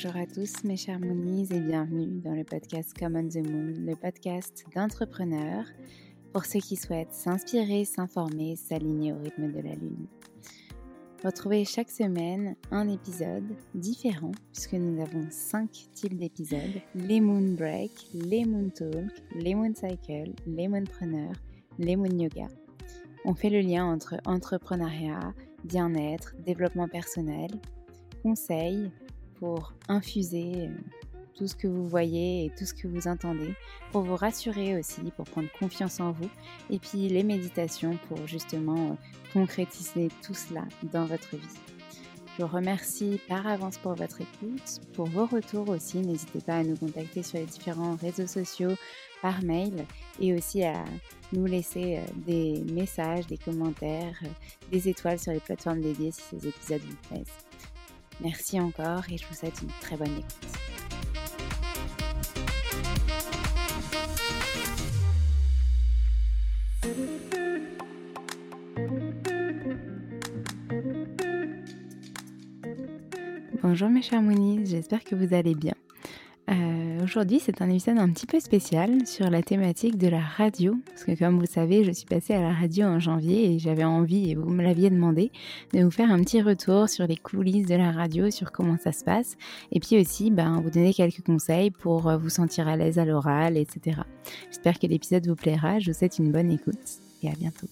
Bonjour à tous mes chers Moonies et bienvenue dans le podcast Common the Moon, le podcast d'entrepreneurs pour ceux qui souhaitent s'inspirer, s'informer, s'aligner au rythme de la Lune. Retrouvez chaque semaine un épisode différent, puisque nous avons cinq types d'épisodes les Moon Break, les Moon Talk, les Moon Cycle, les Moonpreneurs, les Moon Yoga. On fait le lien entre entrepreneuriat, bien-être, développement personnel, conseils pour infuser tout ce que vous voyez et tout ce que vous entendez, pour vous rassurer aussi, pour prendre confiance en vous, et puis les méditations pour justement euh, concrétiser tout cela dans votre vie. Je vous remercie par avance pour votre écoute, pour vos retours aussi. N'hésitez pas à nous contacter sur les différents réseaux sociaux, par mail, et aussi à nous laisser euh, des messages, des commentaires, euh, des étoiles sur les plateformes dédiées si ces épisodes vous plaisent. Merci encore et je vous souhaite une très bonne écoute. Bonjour mes chers Moonies, j'espère que vous allez bien. Euh, aujourd'hui, c'est un épisode un petit peu spécial sur la thématique de la radio, parce que comme vous savez, je suis passée à la radio en janvier et j'avais envie, et vous me l'aviez demandé, de vous faire un petit retour sur les coulisses de la radio, sur comment ça se passe, et puis aussi ben, vous donner quelques conseils pour euh, vous sentir à l'aise à l'oral, etc. J'espère que l'épisode vous plaira, je vous souhaite une bonne écoute et à bientôt.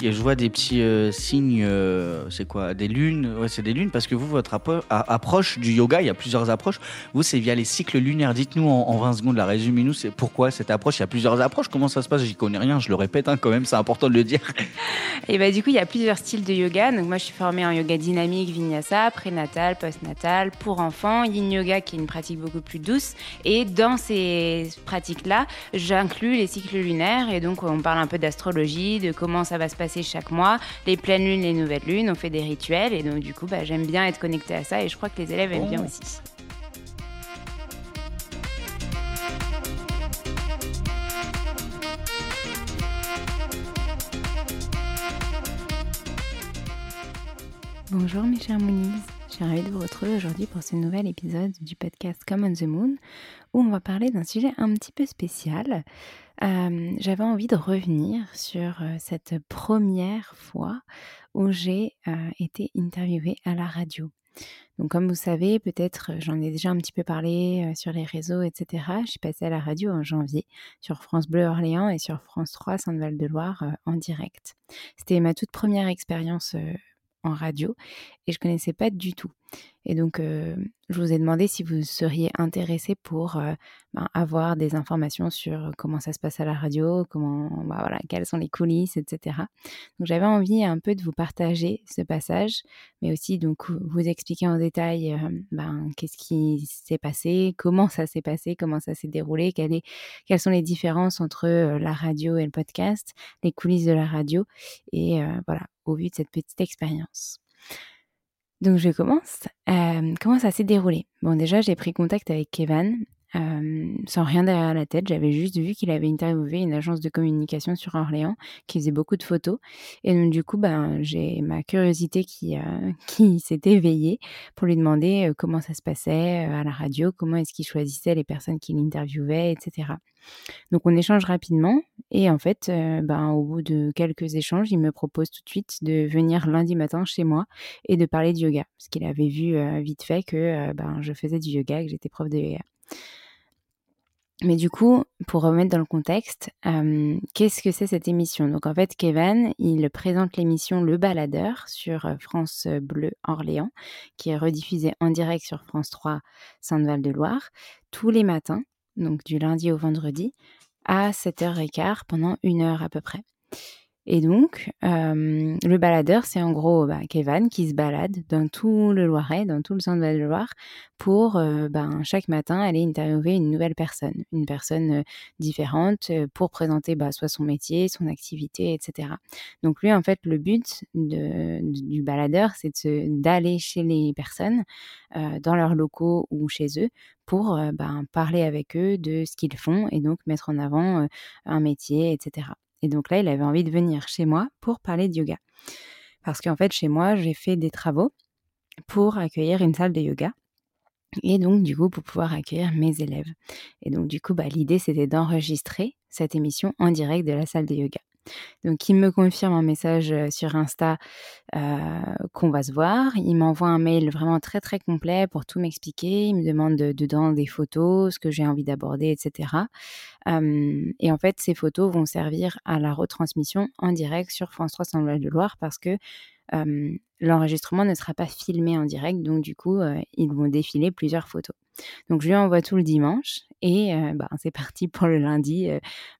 Je vois des petits euh, signes, euh, c'est quoi Des lunes Ouais, c'est des lunes parce que vous, votre approche du yoga, il y a plusieurs approches. Vous, c'est via les cycles lunaires. Dites-nous en, en 20 secondes, la résumez-nous, c'est pourquoi cette approche Il y a plusieurs approches. Comment ça se passe? J'y connais rien, je le répète hein, quand même, c'est important de le dire. Et bah, du coup, il y a plusieurs styles de yoga. Donc, moi, je suis formée en yoga dynamique, vinyasa, prénatal, postnatal, pour enfants, yin yoga, qui est une pratique beaucoup plus douce. Et dans ces pratiques-là, j'inclus les cycles lunaires. Et donc, on parle un peu d'astrologie, de comment ça va se passer chaque mois, les pleines lunes, les nouvelles lunes. On fait des rituels. Et donc, du coup, bah, j'aime bien être connectée à ça. Et je crois que les élèves aiment bien aussi. Bonjour mes chers Moonies, je suis ravie de vous retrouver aujourd'hui pour ce nouvel épisode du podcast Come on the Moon où on va parler d'un sujet un petit peu spécial. J'avais envie de revenir sur cette première fois où j'ai été interviewée à la radio. Donc comme vous savez, peut-être j'en ai déjà un petit peu parlé sur les réseaux, etc. Je suis passée à la radio en janvier sur France Bleu Orléans et sur France 3 Sainte-Val-de-Loire en direct. C'était ma toute première expérience en radio et je connaissais pas du tout. Et donc, euh, je vous ai demandé si vous seriez intéressé pour euh, ben, avoir des informations sur comment ça se passe à la radio, comment, bah, voilà, quelles sont les coulisses, etc. Donc, j'avais envie un peu de vous partager ce passage, mais aussi donc vous expliquer en détail euh, ben, qu'est-ce qui s'est passé, comment ça s'est passé, comment ça s'est déroulé, quelles, quelles sont les différences entre la radio et le podcast, les coulisses de la radio, et voilà, au vu de cette petite expérience. Donc je commence. Euh, comment ça s'est déroulé? Bon déjà j'ai pris contact avec Kevin euh, sans rien derrière la tête. J'avais juste vu qu'il avait interviewé une agence de communication sur Orléans qui faisait beaucoup de photos. Et donc du coup ben, j'ai ma curiosité qui, euh, qui s'est éveillée pour lui demander comment ça se passait à la radio, comment est-ce qu'il choisissait les personnes qu'il interviewait, etc. Donc on échange rapidement et en fait, euh, ben, au bout de quelques échanges, il me propose tout de suite de venir lundi matin chez moi et de parler de yoga parce qu'il avait vu euh, vite fait que euh, ben, je faisais du yoga, que j'étais prof de yoga. Mais du coup, pour remettre dans le contexte, qu'est-ce que c'est cette émission? Donc en fait, Kevin, il présente l'émission Le Baladeur sur France Bleu Orléans, qui est rediffusée en direct sur France 3 Sainte-Val de Loire tous les matins donc du lundi au vendredi, à 7h15 pendant une heure à peu près. Et donc, euh, le baladeur, c'est en gros bah, Kevin qui se balade dans tout le Loiret, dans tout le centre de Loire, pour euh, ben, chaque matin aller interviewer une nouvelle personne, une personne euh, différente, pour présenter bah, soit son métier, son activité, etc. Donc lui, en fait, le but du baladeur, c'est d'aller chez les personnes, dans leurs locaux ou chez eux, pour ben, parler avec eux de ce qu'ils font et donc mettre en avant un métier, etc. Et donc là, il avait envie de venir chez moi pour parler de yoga. Parce qu'en fait, chez moi, j'ai fait des travaux pour accueillir une salle de yoga. Et donc, du coup, pour pouvoir accueillir mes élèves. Et donc, du coup, bah, l'idée, c'était d'enregistrer cette émission en direct de la salle de yoga. Donc, il me confirme un message sur Insta qu'on va se voir. Il m'envoie un mail vraiment très très complet pour tout m'expliquer. Il me demande dedans des photos, ce que j'ai envie d'aborder, etc. et en fait, ces photos vont servir à la retransmission en direct sur France 3 Saint de Loire parce que l'enregistrement ne sera pas filmé en direct, donc du coup, ils vont défiler plusieurs photos. Donc je lui envoie tout le dimanche et ben, c'est parti pour le lundi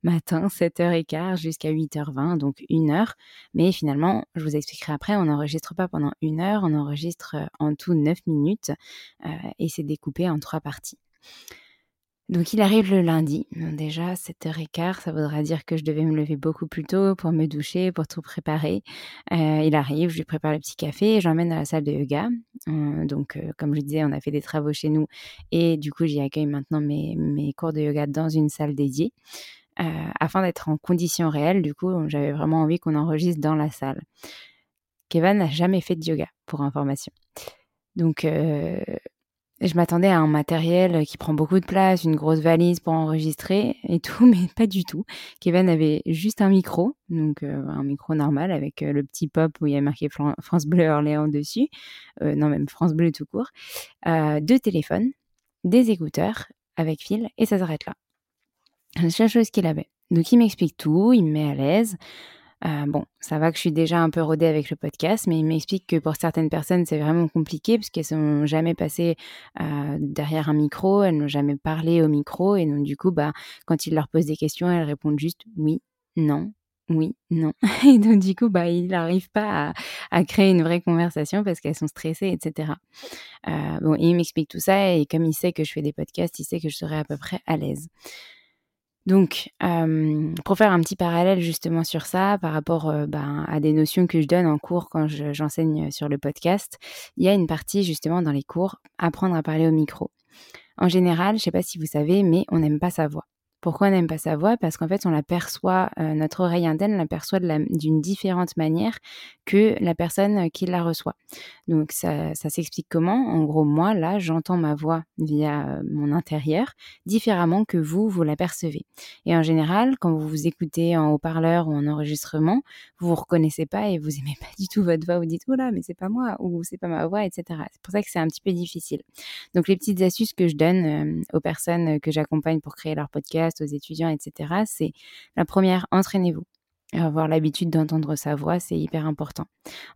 matin, 7h15 jusqu'à 8h20, donc une heure. Mais finalement, je vous expliquerai après, on n'enregistre pas pendant une heure, on enregistre en tout 9 minutes et c'est découpé en trois parties. Donc il arrive le lundi. déjà, 7h15, ça voudra dire que je devais me lever beaucoup plus tôt pour me doucher, pour tout préparer. Euh, il arrive, je lui prépare le petit café et j'emmène à la salle de yoga. Euh, donc, euh, comme je disais, on a fait des travaux chez nous et du coup, j'y accueille maintenant mes, mes, cours de yoga dans une salle dédiée. afin d'être en conditions réelles, du coup, j'avais vraiment envie qu'on enregistre dans la salle. Kevin n'a jamais fait de yoga, pour information. Donc, je m'attendais à un matériel qui prend beaucoup de place, une grosse valise pour enregistrer et tout, mais pas du tout. Kevin avait juste un micro, donc euh, un micro normal avec euh, le petit pop où il y a marqué France Bleu Orléans dessus, euh, non même France Bleu tout court, deux téléphones, des écouteurs avec fil et ça s'arrête là. La seule chose qu'il avait. Donc il m'explique tout, il me met à l'aise. Euh, bon, ça va que je suis déjà un peu rodée avec le podcast, mais il m'explique que pour certaines personnes, c'est vraiment compliqué parce qu'elles n'ont jamais passé euh, derrière un micro, elles n'ont jamais parlé au micro, et donc du coup, bah, quand il leur pose des questions, elles répondent juste oui, non, oui, non. Et donc du coup, bah, il n'arrive pas à, créer une vraie conversation parce qu'elles sont stressées, etc. Euh, bon, il m'explique tout ça, et comme il sait que je fais des podcasts, il sait que je serai à peu près à l'aise. Donc, euh, pour faire un petit parallèle justement sur ça, par rapport euh, ben, à des notions que je donne en cours quand j'enseigne sur le podcast, il y a une partie justement dans les cours, apprendre à parler au micro. En général, je ne sais pas si vous savez, mais on n'aime pas sa voix. Pourquoi on n'aime pas sa voix? Parce qu'en fait, on l'aperçoit, euh, notre oreille interne l'aperçoit d'une différente manière que la personne euh, qui la reçoit. Donc, ça, s'explique comment? En gros, moi, là, j'entends ma voix via euh, mon intérieur différemment que vous, vous l'apercevez. Et en général, quand vous vous écoutez en haut-parleur ou en enregistrement, vous vous reconnaissez pas et vous aimez pas du tout votre voix. Vous dites, oh là, mais c'est pas moi ou c'est pas ma voix, etc. C'est pour ça que c'est un petit peu difficile. Donc, les petites astuces que je donne aux personnes que j'accompagne pour créer leur podcast, aux étudiants, etc., c'est la première, entraînez-vous. avoir l'habitude d'entendre sa voix, c'est hyper important.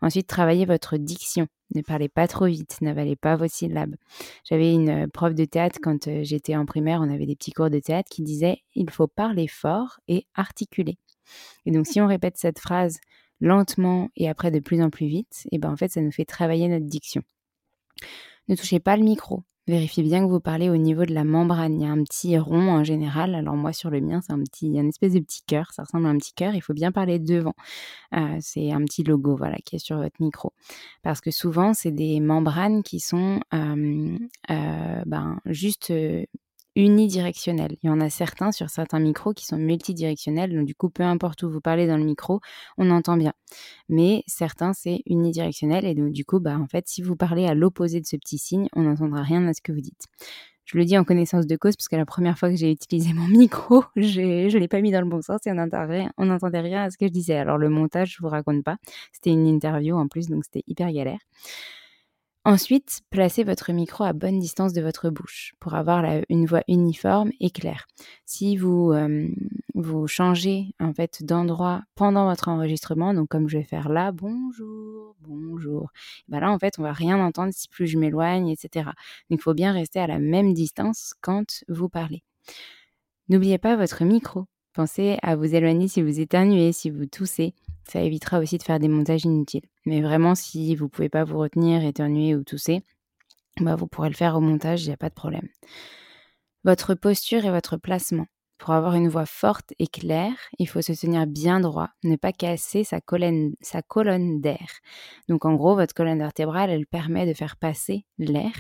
Ensuite, travaillez votre diction. Ne parlez pas trop vite, n'avalez pas vos syllabes. J'avais une euh, prof de théâtre quand euh, j'étais en primaire, on avait des petits cours de théâtre qui disaient il faut parler fort et articuler. Et donc si on répète cette phrase lentement et après de plus en plus vite, et ben en fait ça nous fait travailler notre diction. Ne touchez pas le micro. Vérifiez bien que vous parlez au niveau de la membrane. Il y a un petit rond en général. Alors moi sur le mien, c'est un petit, un espèce de petit cœur. Ça ressemble à un petit cœur. Il faut bien parler devant. Euh, c'est un petit logo, voilà, qui est sur votre micro. Parce que souvent, c'est des membranes qui sont euh, euh, ben, juste unidirectionnels. Il y en a certains sur certains micros qui sont multidirectionnels, donc du coup, peu importe où vous parlez dans le micro, on entend bien. Mais certains, c'est unidirectionnel, et donc du coup, bah, en fait, si vous parlez à l'opposé de ce petit signe, on n'entendra rien à ce que vous dites. Je le dis en connaissance de cause, parce que la première fois que j'ai utilisé mon micro, je ne l'ai pas mis dans le bon sens et on n'entendait rien à ce que je disais. Alors le montage, je vous raconte pas. C'était une interview en plus, donc c'était hyper galère. Ensuite, placez votre micro à bonne distance de votre bouche pour avoir une voix uniforme et claire. Si vous, euh, vous changez en fait d'endroit pendant votre enregistrement, donc comme je vais faire là, bonjour, bonjour, ben là en fait on va rien entendre si plus je m'éloigne, etc. Donc il faut bien rester à la même distance quand vous parlez. N'oubliez pas votre micro. Pensez à vous éloigner si vous éternuez, si vous toussez. Ça évitera aussi de faire des montages inutiles. Mais vraiment, si vous ne pouvez pas vous retenir, éternuer ou tousser, bah vous pourrez le faire au montage, il n'y a pas de problème. Votre posture et votre placement. Pour avoir une voix forte et claire, il faut se tenir bien droit, ne pas casser sa colonne, d'air. Donc en gros, votre colonne vertébrale, elle permet de faire passer l'air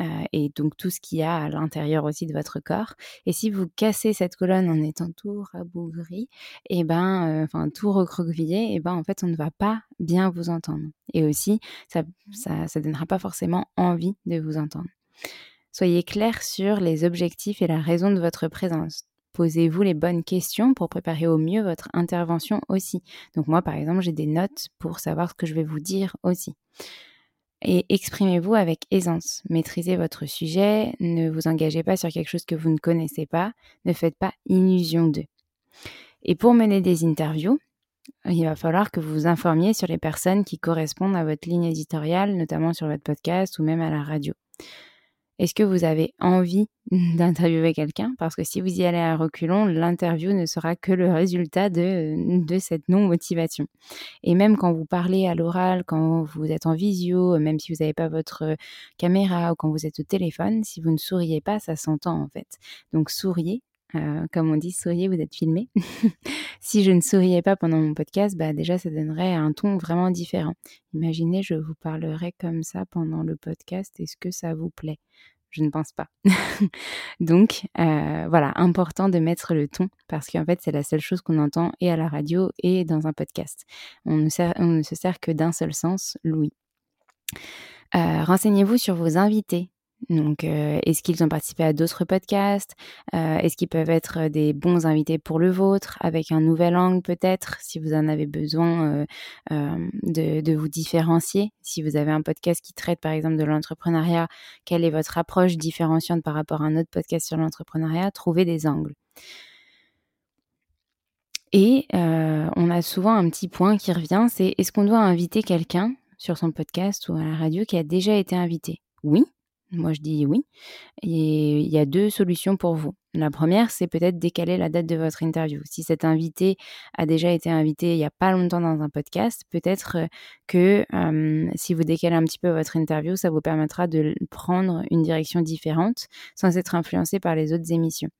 euh, et donc tout ce qu'il y a à l'intérieur aussi de votre corps. Et si vous cassez cette colonne en étant tout rabougri, et eh ben, euh, enfin tout recroquevillé, et eh ben en fait on ne va pas bien vous entendre. Et aussi, ça, ça, ça donnera pas forcément envie de vous entendre. Soyez clair sur les objectifs et la raison de votre présence. Posez-vous les bonnes questions pour préparer au mieux votre intervention aussi. Donc moi, par exemple, j'ai des notes pour savoir ce que je vais vous dire aussi. Et exprimez-vous avec aisance. Maîtrisez votre sujet, ne vous engagez pas sur quelque chose que vous ne connaissez pas, ne faites pas illusion d'eux. Et pour mener des interviews, il va falloir que vous vous informiez sur les personnes qui correspondent à votre ligne éditoriale, notamment sur votre podcast ou même à la radio. Est-ce que vous avez envie d'interviewer quelqu'un? Parce que si vous y allez à reculons, l'interview ne sera que le résultat de, de cette non-motivation. Et même quand vous parlez à l'oral, quand vous êtes en visio, même si vous n'avez pas votre caméra ou quand vous êtes au téléphone, si vous ne souriez pas, ça s'entend en fait. Donc souriez, euh, comme on dit, souriez, vous êtes filmé. si je ne souriais pas pendant mon podcast, bah déjà, ça donnerait un ton vraiment différent. Imaginez, je vous parlerai comme ça pendant le podcast. Est-ce que ça vous plaît? Je ne pense pas. Donc, euh, voilà, important de mettre le ton parce qu'en fait, c'est la seule chose qu'on entend et à la radio et dans un podcast. On ne, se sert que d'un seul sens, l'ouïe. Euh, renseignez-vous sur vos invités. Donc, euh, est-ce qu'ils ont participé à d'autres podcasts? Euh, Est-ce qu'ils peuvent être des bons invités pour le vôtre, avec un nouvel angle peut-être, si vous en avez besoin euh, de, de, vous différencier? Si vous avez un podcast qui traite par exemple de l'entrepreneuriat, quelle est votre approche différenciante par rapport à un autre podcast sur l'entrepreneuriat? Trouvez des angles. Et on a souvent un petit point qui revient, c'est est-ce qu'on doit inviter quelqu'un sur son podcast ou à la radio qui a déjà été invité? Oui, moi, je dis oui. Et il y a deux solutions pour vous. La première, c'est peut-être décaler la date de votre interview. Si cet invité a déjà été invité il n'y a pas longtemps dans un podcast, peut-être euh, que si vous décalez un petit peu votre interview, ça vous permettra de prendre une direction différente sans être influencé par les autres émissions.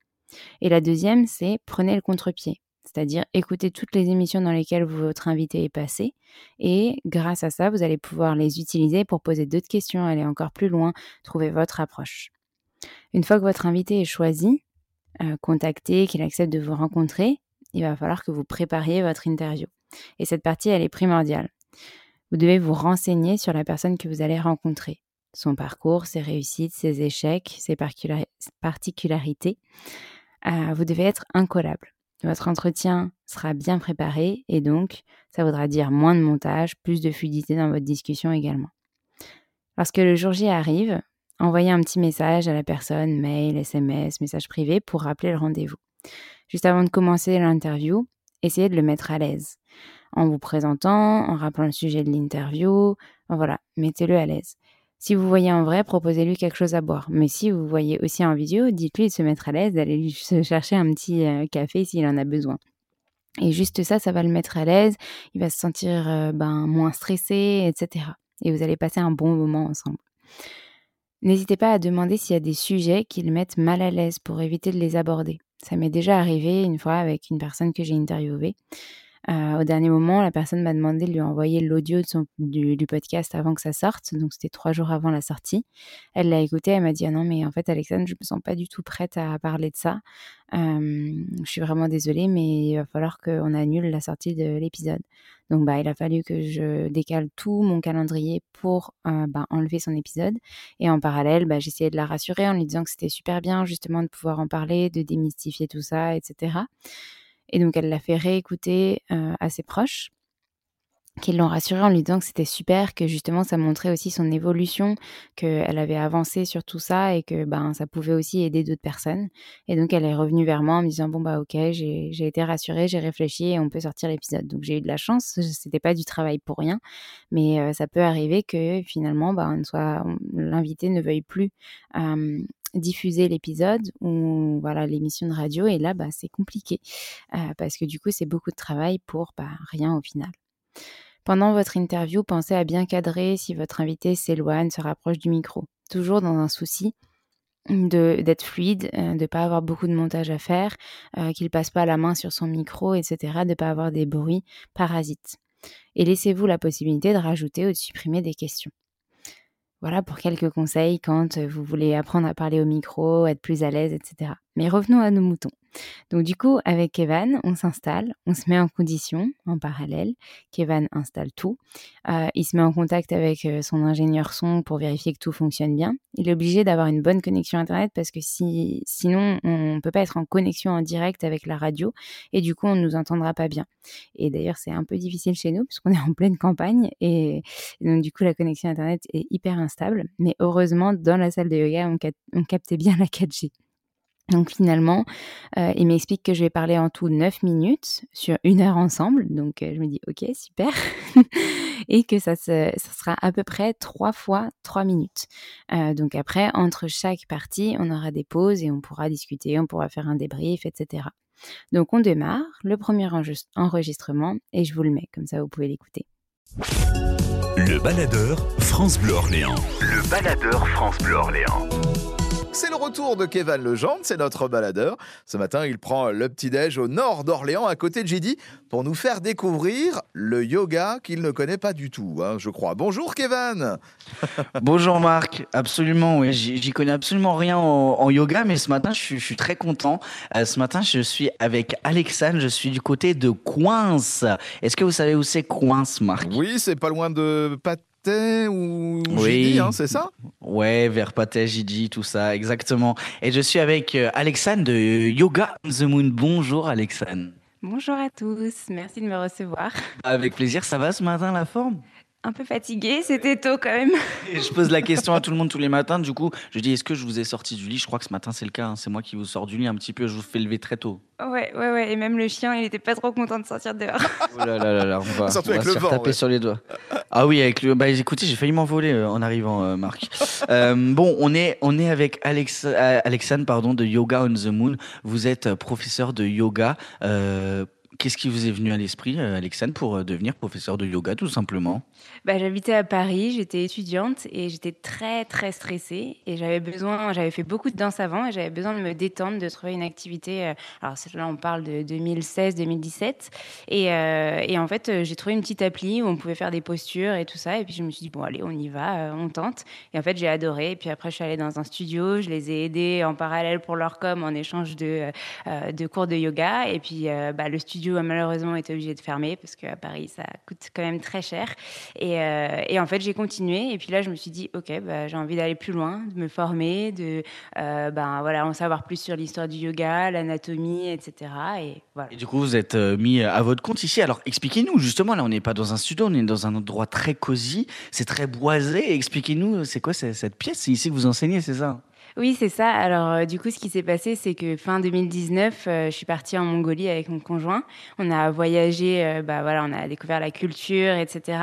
Et la deuxième, c'est prenez le contre-pied c'est-à-dire écouter toutes les émissions dans lesquelles votre invité est passé. Et grâce à ça, vous allez pouvoir les utiliser pour poser d'autres questions, aller encore plus loin, trouver votre approche. Une fois que votre invité est choisi, euh, contacté, qu'il accepte de vous rencontrer, il va falloir que vous prépariez votre interview. Et cette partie, elle est primordiale. Vous devez vous renseigner sur la personne que vous allez rencontrer, son parcours, ses réussites, ses échecs, ses particularités. Euh, vous devez être incollable. Votre entretien sera bien préparé et donc ça voudra dire moins de montage, plus de fluidité dans votre discussion également. Lorsque le jour J arrive, envoyez un petit message à la personne, mail, SMS, message privé pour rappeler le rendez-vous. Juste avant de commencer l'interview, essayez de le mettre à l'aise en vous présentant, en rappelant le sujet de l'interview. Voilà, mettez-le à l'aise. Si vous voyez en vrai, proposez-lui quelque chose à boire. Mais si vous voyez aussi en vidéo, dites-lui de se mettre à l'aise, d'aller lui chercher un petit euh, café s'il en a besoin. Et juste ça, ça va le mettre à l'aise. Il va se sentir euh, ben, moins stressé, etc. Et vous allez passer un bon moment ensemble. N'hésitez pas à demander s'il y a des sujets qui le mettent mal à l'aise pour éviter de les aborder. Ça m'est déjà arrivé une fois avec une personne que j'ai interviewée. Euh, au dernier moment, la personne m'a demandé de lui envoyer l'audio du, podcast avant que ça sorte. Donc, c'était trois jours avant la sortie. Elle l'a écouté. Elle m'a dit ah non, mais en fait, Alexandre, je me sens pas du tout prête à parler de ça. Euh, je suis vraiment désolée, mais il va falloir qu'on annule la sortie de l'épisode. Donc, bah, il a fallu que je décale tout mon calendrier pour euh, bah, enlever son épisode. Et en parallèle, bah, j'essayais de la rassurer en lui disant que c'était super bien, justement, de pouvoir en parler, de démystifier tout ça, etc. Et donc, elle l'a fait réécouter euh, à ses proches qui l'ont rassurée en lui disant que c'était super, que justement ça montrait aussi son évolution, qu'elle avait avancé sur tout ça et que ben ça pouvait aussi aider d'autres personnes. Et donc elle est revenue vers moi en me disant bon bah ok j'ai été rassurée, j'ai réfléchi et on peut sortir l'épisode. Donc j'ai eu de la chance, c'était pas du travail pour rien, mais euh, ça peut arriver que finalement ben soit l'invité ne veuille plus diffuser l'épisode ou voilà l'émission de radio et là bah, c'est compliqué euh, parce que du coup c'est beaucoup de travail pour bah, rien au final. Pendant votre interview, pensez à bien cadrer si votre invité s'éloigne, se rapproche du micro, toujours dans un souci d'être fluide, euh, de ne pas avoir beaucoup de montage à faire, euh, qu'il passe pas la main sur son micro, etc., de ne pas avoir des bruits parasites. Et laissez-vous la possibilité de rajouter ou de supprimer des questions. Voilà pour quelques conseils quand vous voulez apprendre à parler au micro, être plus à l'aise, etc. Mais revenons à nos moutons. Donc du coup, avec Kevin, on s'installe, on se met en condition en parallèle. Kevin installe tout. Euh, il se met en contact avec euh, son ingénieur son pour vérifier que tout fonctionne bien. Il est obligé d'avoir une bonne connexion Internet parce que si, sinon, on ne peut pas être en connexion en direct avec la radio et du coup, on ne nous entendra pas bien. Et d'ailleurs, c'est un peu difficile chez nous puisqu'on est en pleine campagne et, donc du coup, la connexion Internet est hyper instable. Mais heureusement, dans la salle de yoga, on, on captait bien la 4G. Donc finalement, euh, il m'explique que je vais parler en tout 9 minutes sur une heure ensemble. Donc euh, je me dis ok super et que ça, ça, sera à peu près 3 fois 3 minutes. Euh, donc après, entre chaque partie, on aura des pauses et on pourra discuter, on pourra faire un débrief, etc. Donc on démarre le premier enregistrement et je vous le mets comme ça vous pouvez l'écouter. Le baladeur France Bleu Orléans. Le baladeur France Bleu Orléans. C'est le retour de Kevin Legendre, c'est notre baladeur. Ce matin, il prend le petit-déj au nord d'Orléans, à côté de Gidi, pour nous faire découvrir le yoga qu'il ne connaît pas du tout, hein, je crois. Bonjour Kevin Bonjour Marc, absolument, oui. J'y connais absolument rien en, yoga, mais ce matin, je suis, très content. Euh, ce matin, je suis avec Alexandre, je suis du côté de Coince. Est-ce que vous savez où c'est Coince, Marc? Oui, c'est pas loin de Pat ou oui. Hein, c'est ça? Ouais, vers Gidi, tout ça, exactement. Et je suis avec euh, Alexandre de Yoga on the Moon. Bonjour Alexandre. Bonjour à tous, merci de me recevoir. Avec plaisir, ça va ce matin la forme? Un peu fatiguée, c'était tôt quand même. je pose la question à tout le monde tous les matins. Du coup, je dis est-ce que je vous ai sorti du lit? Je crois que ce matin c'est le cas. Hein. C'est moi qui vous sors du lit un petit peu. Je vous fais lever très tôt. Ouais, ouais, ouais. Et même le chien, il était pas trop content de sortir dehors. Oh là là là là, on va, se faire taper sur les doigts. Ah oui, avec le. Bah écoutez, j'ai failli m'envoler euh, en arrivant, euh, Marc. Euh, bon, on est, on est avec Alex, Alexandre, pardon, de Yoga on the Moon. Vous êtes professeur de yoga. Qu'est-ce qui vous est venu à l'esprit, Alexandre, pour devenir professeur de yoga, tout simplement? Bah, J'habitais à Paris, j'étais étudiante et j'étais très très stressée et j'avais besoin, j'avais fait beaucoup de danse avant et j'avais besoin de me détendre, de trouver une activité. Euh, alors là on parle de 2016-2017 et, euh, et, en fait euh, j'ai trouvé une petite appli où on pouvait faire des postures et tout ça et puis je me suis dit bon allez on y va, on tente et en fait j'ai adoré et puis après je suis allée dans un studio, je les ai aidés en parallèle pour leur com en échange de, cours de yoga et puis bah, le studio a malheureusement été obligé de fermer parce qu'à Paris ça coûte quand même très cher euh, et, en fait, j'ai continué. Et puis là, je me suis dit, OK, bah, j'ai envie d'aller plus loin, de me former, de euh, ben, voilà, en savoir plus sur l'histoire du yoga, l'anatomie, etc. Et, voilà. et du coup, vous êtes euh, mis à votre compte ici. Alors, expliquez-nous, justement, là, on n'est pas dans un studio, on est dans un endroit très cosy, c'est très boisé. Expliquez-nous, c'est quoi cette pièce? C'est ici que vous enseignez, c'est ça? Oui, c'est ça. Alors, euh, du coup, ce qui s'est passé, c'est que fin 2019, euh, je suis partie en Mongolie avec mon conjoint. On a voyagé, euh, bah voilà, on a découvert la culture, etc.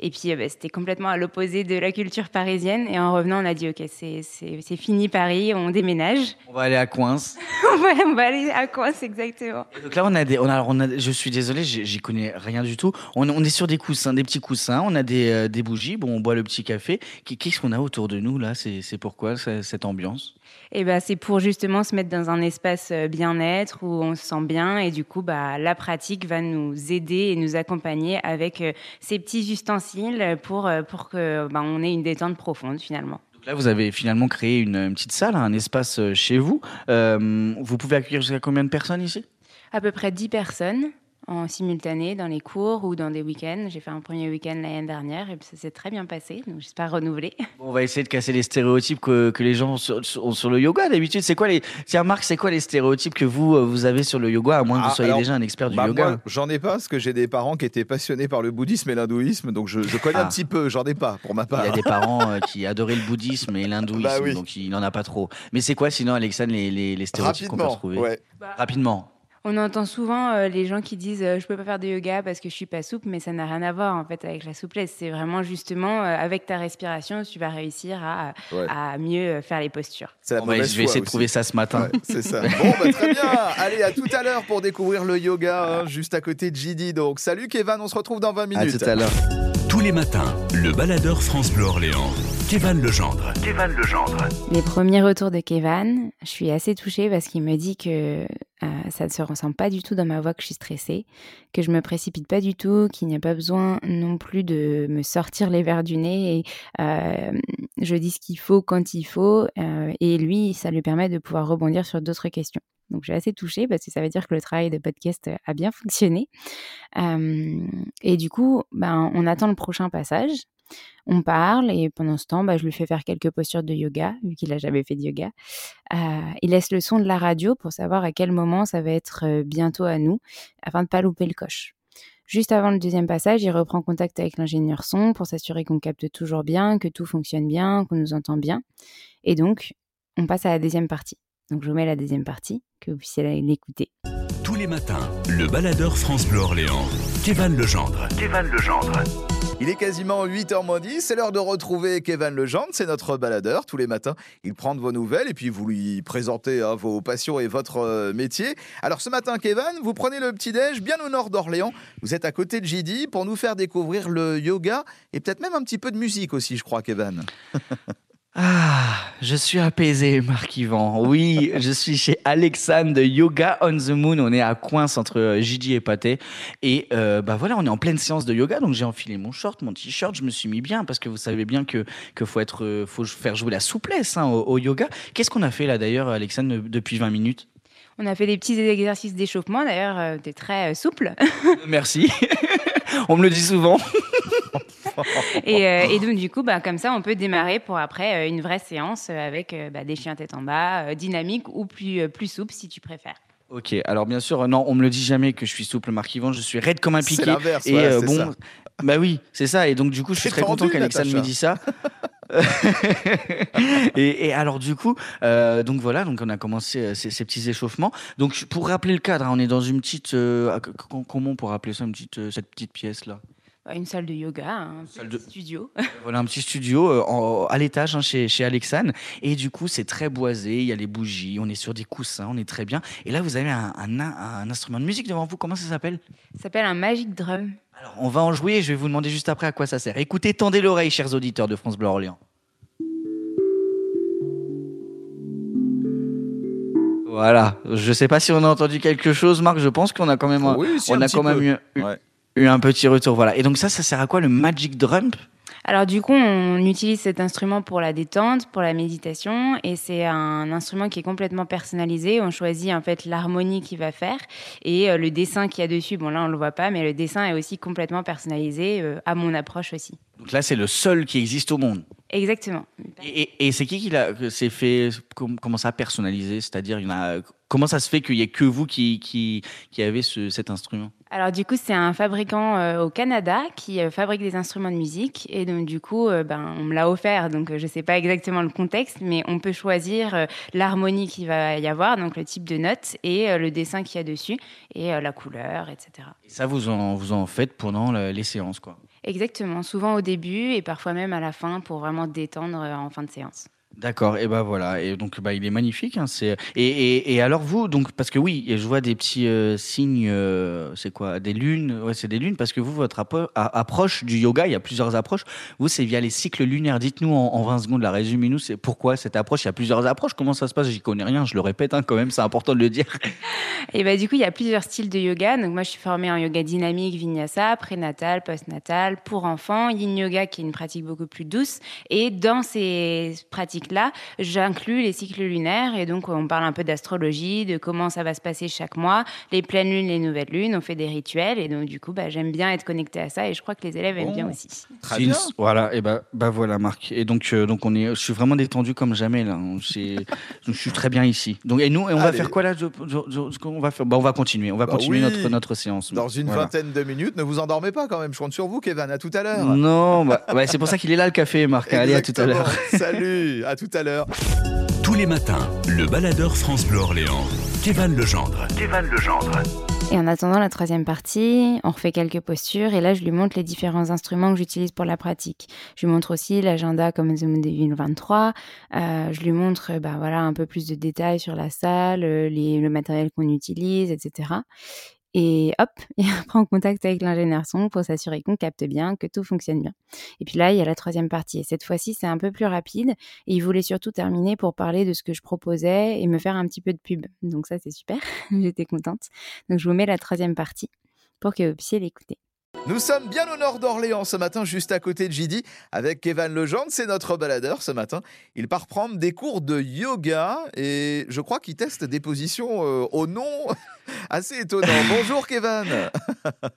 Et puis, bah, c'était complètement à l'opposé de la culture parisienne. Et en revenant, on a dit, OK, c'est fini Paris, on déménage. On va aller à Coince. on va aller à Coince, exactement. donc là, on a des, on a, on a, je suis désolé, j'y connais rien du tout. On, on, est sur des coussins, des petits coussins. On a des, des bougies. Bon, on boit le petit café. Qu'est-ce qu'on a autour de nous là? C'est pourquoi cette ambiance? Et bah, c'est pour justement se mettre dans un espace euh, bien-être où on se sent bien et du coup bah, la pratique va nous aider et nous accompagner avec euh, ces petits ustensiles pour, euh, pour que bah, on ait une détente profonde finalement. là, vous avez finalement créé une, petite salle, un espace chez vous. vous pouvez accueillir jusqu'à combien de personnes ici? À peu près 10 personnes en simultané dans les cours ou dans des week-ends. J'ai fait un premier week-end l'année dernière et ça s'est très bien passé, donc j'espère renouveler. on va essayer de casser les stéréotypes que, que les gens ont sur, le yoga d'habitude. C'est quoi les Tiens Marc, c'est quoi les stéréotypes que vous euh, vous avez sur le yoga à moins que vous ah, soyez déjà un expert du bah, yoga? J'en ai pas parce que j'ai des parents qui étaient passionnés par le bouddhisme et l'hindouisme, donc je, connais un ah. petit peu. J'en ai pas pour ma part. Il y a des parents euh, qui adoraient le bouddhisme et l'hindouisme, bah donc il n'en a pas trop. Mais c'est quoi sinon, Alexandre, les, les, stéréotypes qu'on peut retrouver? ouais. Rapidement. On entend souvent euh, les gens qui disent euh, je peux pas faire de yoga parce que je suis pas souple, mais ça n'a rien à voir en fait avec la souplesse. C'est vraiment justement euh, avec ta respiration, tu vas réussir à, à mieux faire les postures. je vais essayer de trouver ça ce matin. c'est ça. bon, bah, très bien. Allez, à tout à l'heure pour découvrir le yoga hein, juste à côté de JD. Donc, salut Kevin, on se retrouve dans 20 minutes. À tout à l'heure. Tous les matins, le baladeur France Bleu Orléans. Kevin Legendre. Kevin Legendre. Les premiers retours de Kevin, je suis assez touchée parce qu'il me dit que euh, ça ne se ressent pas du tout dans ma voix que je suis stressée, que je me précipite pas du tout, qu'il n'y a pas besoin non plus de me sortir les verres du nez et euh, je dis ce qu'il faut quand il faut euh, et lui, ça lui permet de pouvoir rebondir sur d'autres questions. Donc j'ai assez touchée parce que ça veut dire que le travail de podcast a bien fonctionné. et du coup, ben, on attend le prochain passage on parle et pendant ce temps, bah, je lui fais faire quelques postures de yoga, vu qu'il n'a jamais fait de yoga. Euh, il laisse le son de la radio pour savoir à quel moment ça va être euh, bientôt à nous, afin de ne pas louper le coche. Juste avant le deuxième passage, il reprend contact avec l'ingénieur son pour s'assurer qu'on capte toujours bien, que tout fonctionne bien, qu'on nous entend bien. Et donc, on passe à la deuxième partie. Donc, je vous mets la deuxième partie, que vous puissiez l'écouter. Tous les matins, le baladeur France Bleu Orléans. Kevin Legendre. Kevin Legendre. Il est quasiment 8h 10, c'est l'heure de retrouver Kevin Legendre, c'est notre baladeur. Tous les matins, il prend de vos nouvelles et puis vous lui présentez hein, vos passions et votre euh, métier. Alors ce matin, Kevin, vous prenez le petit-déj bien au nord d'Orléans. Vous êtes à côté de JD pour nous faire découvrir le yoga et peut-être même un petit peu de musique aussi, je crois, Kevin. Ah, je suis apaisé, Marc-Yvan. Oui, je suis chez Alexandre de Yoga on the Moon. On est à Coince entre euh, Gigi et Pâté. Et euh, bah voilà, on est en pleine séance de yoga. Donc j'ai enfilé mon short, mon t-shirt. Je me suis mis bien parce que vous savez bien que, que faut, être, euh, faut faire jouer la souplesse hein, au, yoga. Qu'est-ce qu'on a fait là d'ailleurs, Alexandre, depuis 20 minutes? On a fait des petits exercices d'échauffement, d'ailleurs, tu es très souple. Merci. on me le dit souvent. Euh, et, donc, du coup, bah, comme ça, on peut démarrer pour après euh, une vraie séance euh, avec bah, des chiens tête en bas, dynamique ou plus, plus souple si tu préfères. Ok, alors bien sûr, non, on me le dit jamais que je suis souple, Marc Yvan, je suis raide comme un piqué. C'est l'inverse, et bon, ça. bah oui, c'est ça. Et donc du coup, je suis très content qu'Alexandre me dise ça. et, alors du coup, donc voilà, donc on a commencé ces, petits échauffements. Donc pour rappeler le cadre, hein, on est dans une petite, comment on pourrait appeler ça, une petite, cette petite pièce là une salle de yoga, un petit studio. voilà, un petit studio euh, à l'étage hein, chez, chez Alexane. Et du coup, c'est très boisé, il y a les bougies, on est sur des coussins, on est très bien. Et là, vous avez un, un, instrument de musique devant vous, comment ça s'appelle? Ça s'appelle un Magic Drum. Alors, on va en jouer et je vais vous demander juste après à quoi ça sert. Écoutez, tendez l'oreille, chers auditeurs de France Bleu Orléans. Voilà, je ne sais pas si on a entendu quelque chose, Marc. Je pense qu'on a quand même, on a quand même eu, eu un petit retour. Voilà. Et donc ça, ça sert à quoi le Magic Drum? Alors du coup, on utilise cet instrument pour la détente, pour la méditation, et c'est un instrument qui est complètement personnalisé. On choisit en fait l'harmonie qu'il va faire et euh, le dessin qu'il y a dessus. Bon là, on le voit pas, mais le dessin est aussi complètement personnalisé euh, à mon approche aussi. Donc là, c'est le seul qui existe au monde. Exactement. Et, c'est qui qui l'a s'est fait comment ça personnalisé? C'est-à-dire, il y en a comment ça se fait qu'il y ait que vous qui, qui, qui avez ce, cet instrument? Alors du coup, c'est un fabricant euh, au Canada qui euh, fabrique des instruments de musique et donc du coup, euh, ben, on me l'a offert. Donc je ne sais pas exactement le contexte, mais on peut choisir l'harmonie qu'il va y avoir, donc le type de notes et le dessin qu'il y a dessus et la couleur, etc. Et ça, vous en, vous en faites pendant les séances, quoi? Exactement, souvent au début et parfois même à la fin pour vraiment détendre en fin de séance. D'accord, et ben voilà, et donc bah il est magnifique. Hein, et, alors vous donc parce que oui, je vois des petits euh, signes, euh, c'est quoi, des lunes, ouais c'est des lunes parce que vous votre approche du yoga, il y a plusieurs approches. Vous c'est via les cycles lunaires. Dites-nous en, en 20 secondes la résumez-nous, c'est pourquoi cette approche Il y a plusieurs approches. Comment ça se passe? J'y connais rien, je le répète hein, quand même, c'est important de le dire. Et bah du coup il y a plusieurs styles de yoga. Donc moi je suis formée en yoga dynamique, vinyasa, prénatal, postnatal, pour enfants, yin yoga qui est une pratique beaucoup plus douce. Et dans ces pratiques là, j'inclus les cycles lunaires et donc on parle un peu d'astrologie, de comment ça va se passer chaque mois, les pleines lunes, les nouvelles lunes, on fait des rituels et donc du coup, bah, j'aime bien être connecté à ça et je crois que les élèves aiment bien aussi. Très bien. Voilà, et bah, bah voilà Marc. Et donc, euh, donc on est, je suis vraiment détendu comme jamais là. je suis très bien ici. Donc et nous, et on va faire quoi là On va faire, bah, on va continuer, on va bah continuer notre notre séance. Dans une vingtaine de minutes, ne vous endormez pas quand même. Je compte sur vous, Kevin. À tout à l'heure. Non, bah, c'est pour ça qu'il est là le café, Marc. Allez à tout à l'heure. Salut. À tout à l'heure. Tous les matins, le baladeur France Bleu Orléans, Kévan Legendre. Kévan Legendre. Et en attendant la troisième partie, on refait quelques postures et là je lui montre les différents instruments que j'utilise pour la pratique. Je lui montre aussi l'agenda comme The Moon 2023. Euh, je lui montre bah, voilà, un peu plus de détails sur la salle, euh, les, le matériel qu'on utilise, etc. Et hop, il prend contact avec l'ingénieur son pour s'assurer qu'on capte bien, que tout fonctionne bien. Et puis là, il y a la troisième partie. Et cette fois-ci, c'est un peu plus rapide. Et il voulait surtout terminer pour parler de ce que je proposais et me faire un petit peu de pub. Donc ça, c'est super. J'étais contente. Donc je vous mets la troisième partie pour que vous puissiez l'écouter. Nous sommes bien au nord d'Orléans ce matin, juste à côté de JD, avec Kevin Legendre, c'est notre baladeur ce matin. Il part prendre des cours de yoga et je crois qu'il teste des positions euh, au nom assez étonnant. bonjour Kevin.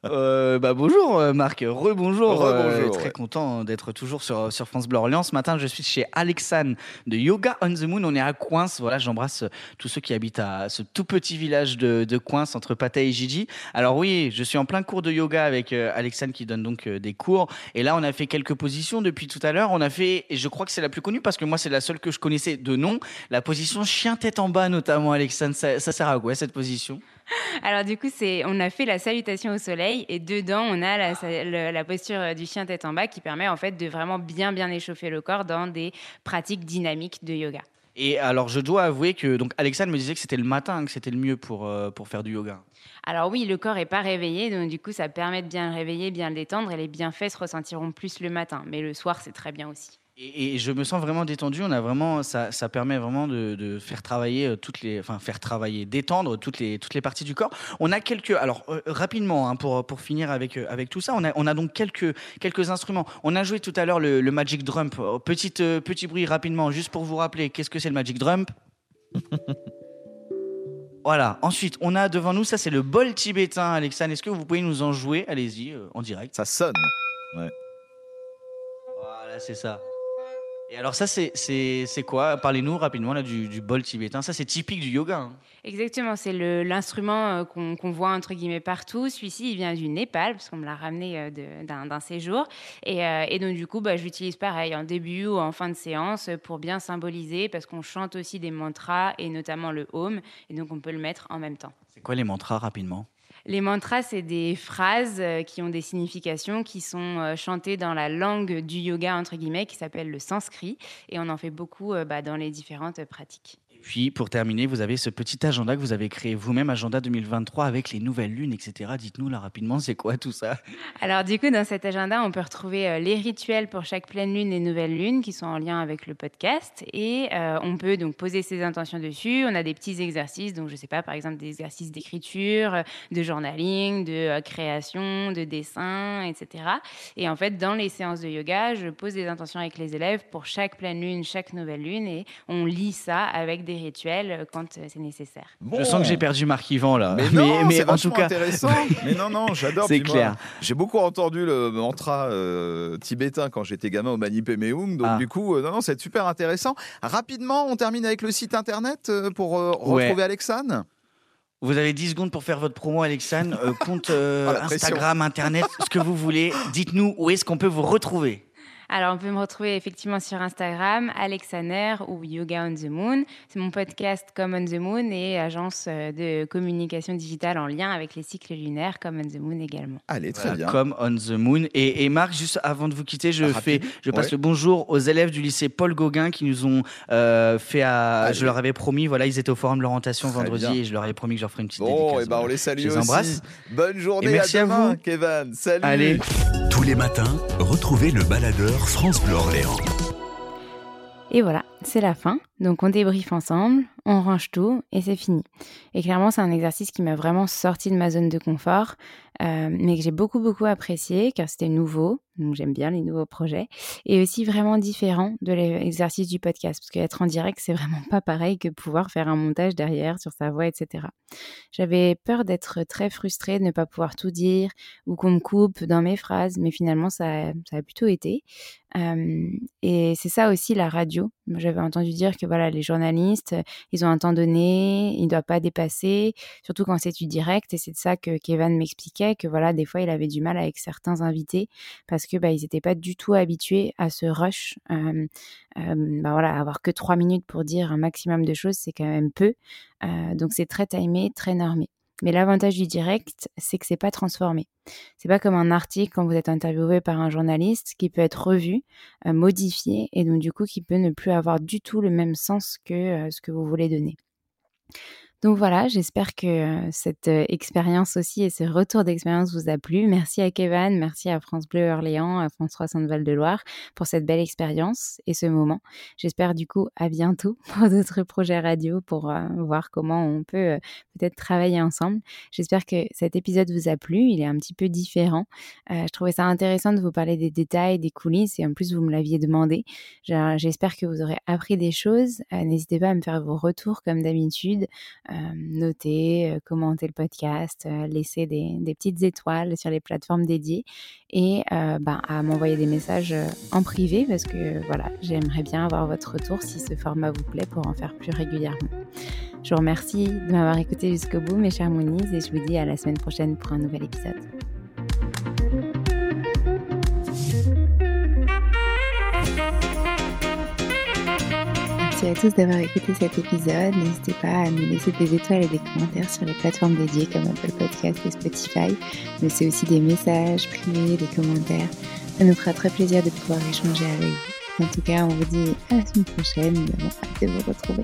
Euh, bah bonjour euh, Marc, rebonjour. Re très content d'être toujours sur, sur France Bleu Orléans. Ce matin, je suis chez Alexandre de Yoga on the Moon. On est à Coince. Voilà, j'embrasse tous ceux qui habitent à ce tout petit village de, de Coince entre Patay et Gigi. Alors oui, je suis en plein cours de yoga avec Alexandre qui donne donc des cours. Et là, on a fait quelques positions depuis tout à l'heure. On a fait, et je crois que c'est la plus connue parce que moi, c'est la seule que je connaissais de nom, la position chien tête en bas notamment, Alexandre. Ça, sert à quoi cette position? Alors du coup, c'est, on a fait la salutation au soleil et dedans, on a la, la, posture du chien tête en bas qui permet en fait de vraiment bien bien échauffer le corps dans des pratiques dynamiques de yoga. Et alors, je dois avouer que donc Alexandre me disait que c'était le matin que c'était le mieux pour, euh, pour faire du yoga. Alors oui, le corps n'est pas réveillé, donc du coup, ça permet de bien le réveiller, bien le détendre, et les bienfaits se ressentiront plus le matin. Mais le soir, c'est très bien aussi. Et, je me sens vraiment détendu. On a vraiment, ça, ça permet vraiment de, faire travailler euh, toutes les, enfin faire travailler, détendre toutes les toutes les parties du corps. On a quelques, alors euh, rapidement hein, pour pour finir avec euh, avec tout ça, on a on a donc quelques quelques instruments. On a joué tout à l'heure le, Magic Drum. Petite petit bruit rapidement, juste pour vous rappeler, qu'est-ce que c'est le Magic Drum Voilà. Ensuite, on a devant nous, ça c'est le bol tibétain, Alexandre. Est-ce que vous pouvez nous en jouer? Allez-y, en direct. Ça sonne. Ouais. Voilà, c'est ça. Et alors ça, c'est quoi? Parlez-nous rapidement là, du, du, bol tibétain. Ça, c'est typique du yoga. Hein. Exactement, c'est l'instrument euh, qu'on voit entre guillemets partout. Celui-ci, il vient du Népal, parce qu'on me l'a ramené euh, d'un séjour. Et, euh, et, donc, du coup, bah, je l'utilise pareil, en début ou en fin de séance, pour bien symboliser, parce qu'on chante aussi des mantras, et notamment le Om. Et donc, on peut le mettre en même temps. C'est quoi les mantras rapidement? Les mantras, c'est des phrases euh, qui ont des significations, qui sont euh, chantées dans la langue du yoga, entre guillemets, qui s'appelle le sanskrit. Et on en fait beaucoup euh, bah, dans les différentes pratiques. Puis, pour terminer, vous avez ce petit agenda que vous avez créé vous-même, agenda 2023, avec les nouvelles lunes, etc. Dites-nous là rapidement, c'est quoi tout ça? Alors, du coup, dans cet agenda, on peut retrouver euh, les rituels pour chaque pleine lune et nouvelle lune qui sont en lien avec le podcast. Et euh, on peut donc poser ses intentions dessus. On a des petits exercices, donc je ne sais pas, par exemple, des exercices d'écriture, de journaling, de euh, création, de dessin, etc. Et en fait, dans les séances de yoga, je pose des intentions avec les élèves pour chaque pleine lune, chaque nouvelle lune, et on lit ça avec des des rituels euh, quand euh, c'est nécessaire. Je sens que j'ai perdu Marc Yvan là. Mais non, mais c'est en tout cas, intéressant. mais non, non, j'adore. C'est clair. J'ai beaucoup entendu le mantra euh, tibétain quand j'étais gamin au Manipé Meung. Donc Ah. du coup, euh, non, non, c'est super intéressant. Rapidement, on termine avec le site internet euh, pour euh, Ouais. retrouver Alexandre. vous avez 10 secondes pour faire votre promo, Alexandre. Euh, compte euh, Oh. Instagram, Internet, ce que vous voulez. Dites-nous où est-ce qu'on peut vous retrouver. Alors, on peut me retrouver effectivement sur Instagram, Alexaner ou Yoga on the Moon. C'est mon podcast Comme on the Moon et agence euh, de communication digitale en lien avec les cycles lunaires Comme on the Moon également. Allez, très Voilà, bien. Comme on the moon. Et, et Marc, juste avant de vous quitter, je, Ah, fais, je passe Ouais. le bonjour aux élèves du lycée Paul Gauguin qui nous ont euh, fait à. Allez. Je leur avais promis, voilà, ils étaient au forum de l'orientation Très vendredi bien. et je leur avais promis que je leur ferais une petite Bon, dédicace. et ben on les salue Je les aussi. embrasse. Bonne journée. Et merci à demain, vous. Kevin. Salut. Allez. Tous les matins, retrouvez le baladeur France Bleu Orléans. Et voilà, c'est la fin. Donc on débriefe ensemble, on range tout et c'est fini. Et clairement, c'est un exercice qui m'a vraiment sorti de ma zone de confort, euh, mais que j'ai beaucoup beaucoup apprécié car c'était nouveau. Donc j'aime bien les nouveaux projets et aussi vraiment différent de l'exercice du podcast parce qu'être en direct, c'est vraiment pas pareil que pouvoir faire un montage derrière sur sa voix, etc. J'avais peur d'être très frustrée de ne pas pouvoir tout dire ou qu'on me coupe dans mes phrases, mais finalement ça, a plutôt été. Euh, et c'est ça aussi la radio. J'avais entendu dire que voilà, les journalistes, euh, ils ont un temps donné, ils ne doivent pas dépasser, surtout quand c'est du direct. Et c'est de ça que Kevin m'expliquait que voilà, des fois, il avait du mal avec certains invités parce que bah, ils n'étaient pas du tout habitués à ce rush. Bah, voilà, avoir que trois minutes pour dire un maximum de choses, c'est quand même peu. Euh, donc c'est très timé, très normé. Mais l'avantage du direct, c'est que c'est pas transformé. C'est pas comme un article quand vous êtes interviewé par un journaliste qui peut être revu, euh, modifié et donc du coup qui peut ne plus avoir du tout le même sens que euh, ce que vous voulez donner. Donc voilà, j'espère que euh, cette euh, expérience aussi et ce retour d'expérience vous a plu. Merci à Kevin, merci à France Bleu Orléans, à France 3 Val de Loire pour cette belle expérience et ce moment. J'espère du coup à bientôt pour d'autres projets radio pour euh, voir comment on peut peut-être travailler ensemble. J'espère que cet épisode vous a plu. Il est un petit peu différent. Je trouvais ça intéressant de vous parler des détails, des coulisses et en plus vous me l'aviez demandé. J'espère que vous aurez appris des choses. N'hésitez pas à me faire vos retours comme d'habitude. Euh, noter, euh, commenter le podcast, euh, laisser des, petites étoiles sur les plateformes dédiées et ben, à m'envoyer des messages en privé parce que voilà, j'aimerais bien avoir votre retour si ce format vous plaît pour en faire plus régulièrement. Je vous remercie de m'avoir écouté jusqu'au bout, mes chers Moonies, et je vous dis à la semaine prochaine pour un nouvel épisode. Merci à tous d'avoir écouté cet épisode. N'hésitez pas à nous laisser des étoiles et des commentaires sur les plateformes dédiées comme Apple Podcast et Spotify. Mais c'est aussi des messages privés, des commentaires. Ça nous fera très plaisir de pouvoir échanger avec vous. En tout cas, on vous dit à la semaine prochaine. Nous avons hâte de vous retrouver.